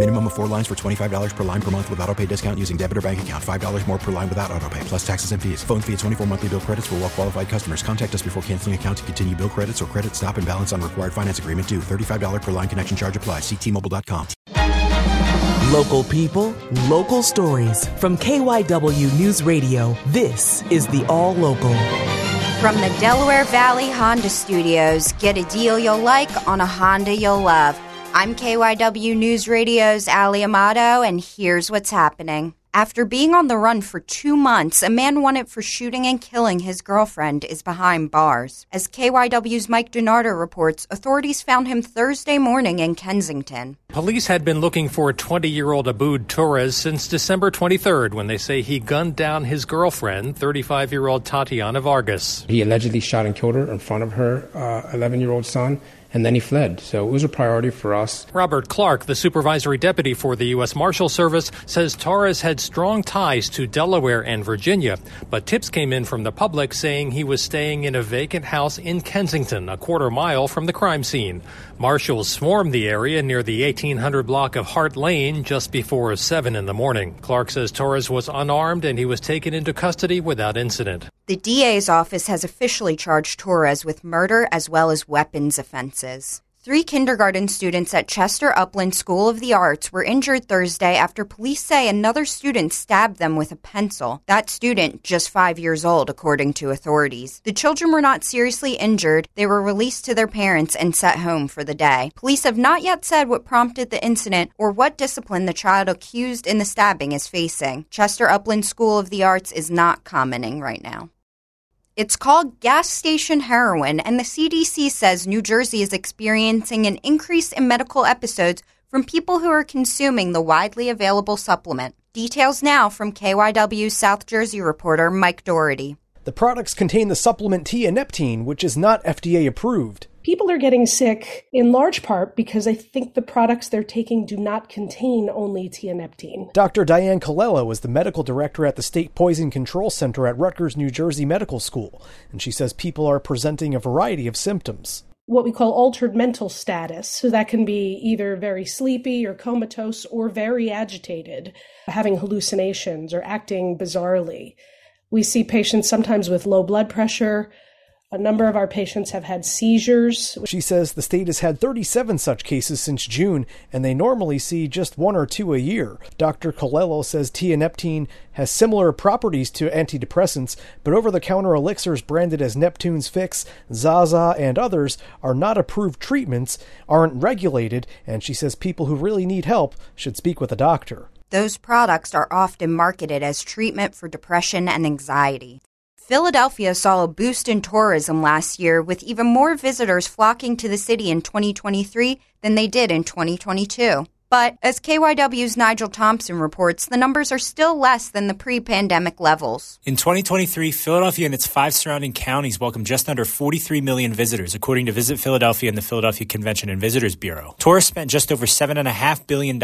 Minimum of four lines for $25 per line per month with auto pay discount using debit or bank account. $5 more per line without auto pay, plus taxes and fees. Phone fee at 24 monthly bill credits for well qualified customers. Contact us before canceling account to continue bill credits or credit stop and balance on required finance agreement due. $35 per line connection charge applies. Ctmobile.com. Local people, local stories. From KYW News Radio, this is the All Local. From the Delaware Valley Honda Studios, get a deal you'll like on a Honda you'll love. I'm KYW News Radio's Ali Amato, and here's what's happening. After being on the run for two months, a man wanted for shooting and killing his girlfriend is behind bars. As KYW's Mike DeNardo reports, authorities found him Thursday morning in Kensington. Police had been looking for 20 year old Abud Torres since December 23rd when they say he gunned down his girlfriend, 35 year old Tatiana Vargas. He allegedly shot and killed her in front of her 11 uh, year old son and then he fled. So it was a priority for us. Robert Clark, the supervisory deputy for the U.S. Marshal Service, says Torres had strong ties to Delaware and Virginia, but tips came in from the public saying he was staying in a vacant house in Kensington, a quarter mile from the crime scene. Marshals swarmed the area near the 1800 block of Hart Lane just before 7 in the morning. Clark says Torres was unarmed and he was taken into custody without incident. The DA's office has officially charged Torres with murder as well as weapons offenses. Three kindergarten students at Chester Upland School of the Arts were injured Thursday after police say another student stabbed them with a pencil. That student, just five years old, according to authorities. The children were not seriously injured. They were released to their parents and sent home for the day. Police have not yet said what prompted the incident or what discipline the child accused in the stabbing is facing. Chester Upland School of the Arts is not commenting right now. It's called gas station heroin, and the CDC says New Jersey is experiencing an increase in medical episodes from people who are consuming the widely available supplement. Details now from KYW South Jersey reporter Mike Doherty. The products contain the supplement tianeptine, which is not FDA approved. People are getting sick in large part because I think the products they're taking do not contain only tianeptine. Dr. Diane Calello is the medical director at the State Poison Control Center at Rutgers, New Jersey Medical School, and she says people are presenting a variety of symptoms. What we call altered mental status. So that can be either very sleepy or comatose or very agitated, having hallucinations or acting bizarrely. We see patients sometimes with low blood pressure a number of our patients have had seizures. She says the state has had 37 such cases since June, and they normally see just one or two a year. Dr. Calello says tianeptine has similar properties to antidepressants, but over the counter elixirs branded as Neptune's Fix, Zaza, and others are not approved treatments, aren't regulated, and she says people who really need help should speak with a doctor. Those products are often marketed as treatment for depression and anxiety. Philadelphia saw a boost in tourism last year, with even more visitors flocking to the city in 2023 than they did in 2022. But as KYW's Nigel Thompson reports, the numbers are still less than the pre pandemic levels. In 2023, Philadelphia and its five surrounding counties welcomed just under 43 million visitors, according to Visit Philadelphia and the Philadelphia Convention and Visitors Bureau. Tourists spent just over $7.5 billion,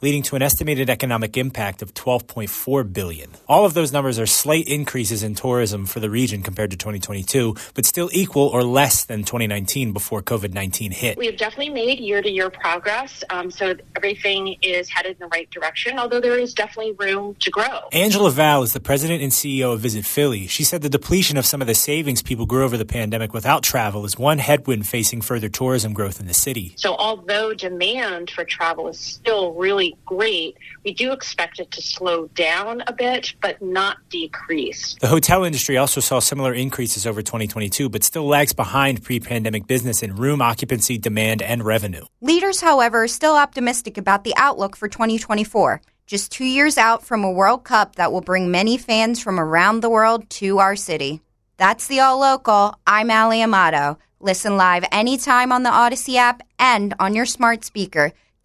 leading to an estimated economic impact of 12.4 billion. All of those numbers are slight increases in tourism for the region compared to 2022, but still equal or less than 2019 before COVID 19 hit. We have definitely made year to year progress. Um, so everything is headed in the right direction, although there is definitely room to grow. Angela Val is the president and CEO of Visit Philly. She said the depletion of some of the savings people grew over the pandemic without travel is one headwind facing further tourism growth in the city. So, although demand for travel is still really great, we do expect it to slow down a bit, but not decrease. The hotel industry also saw similar increases over 2022, but still lags behind pre pandemic business in room occupancy, demand, and revenue. Leaders, however, are still optimistic optimistic about the outlook for 2024. Just two years out from a World Cup that will bring many fans from around the world to our city. That's the All Local. I'm Ali Amato. Listen live anytime on the Audacy app and on your smart speaker.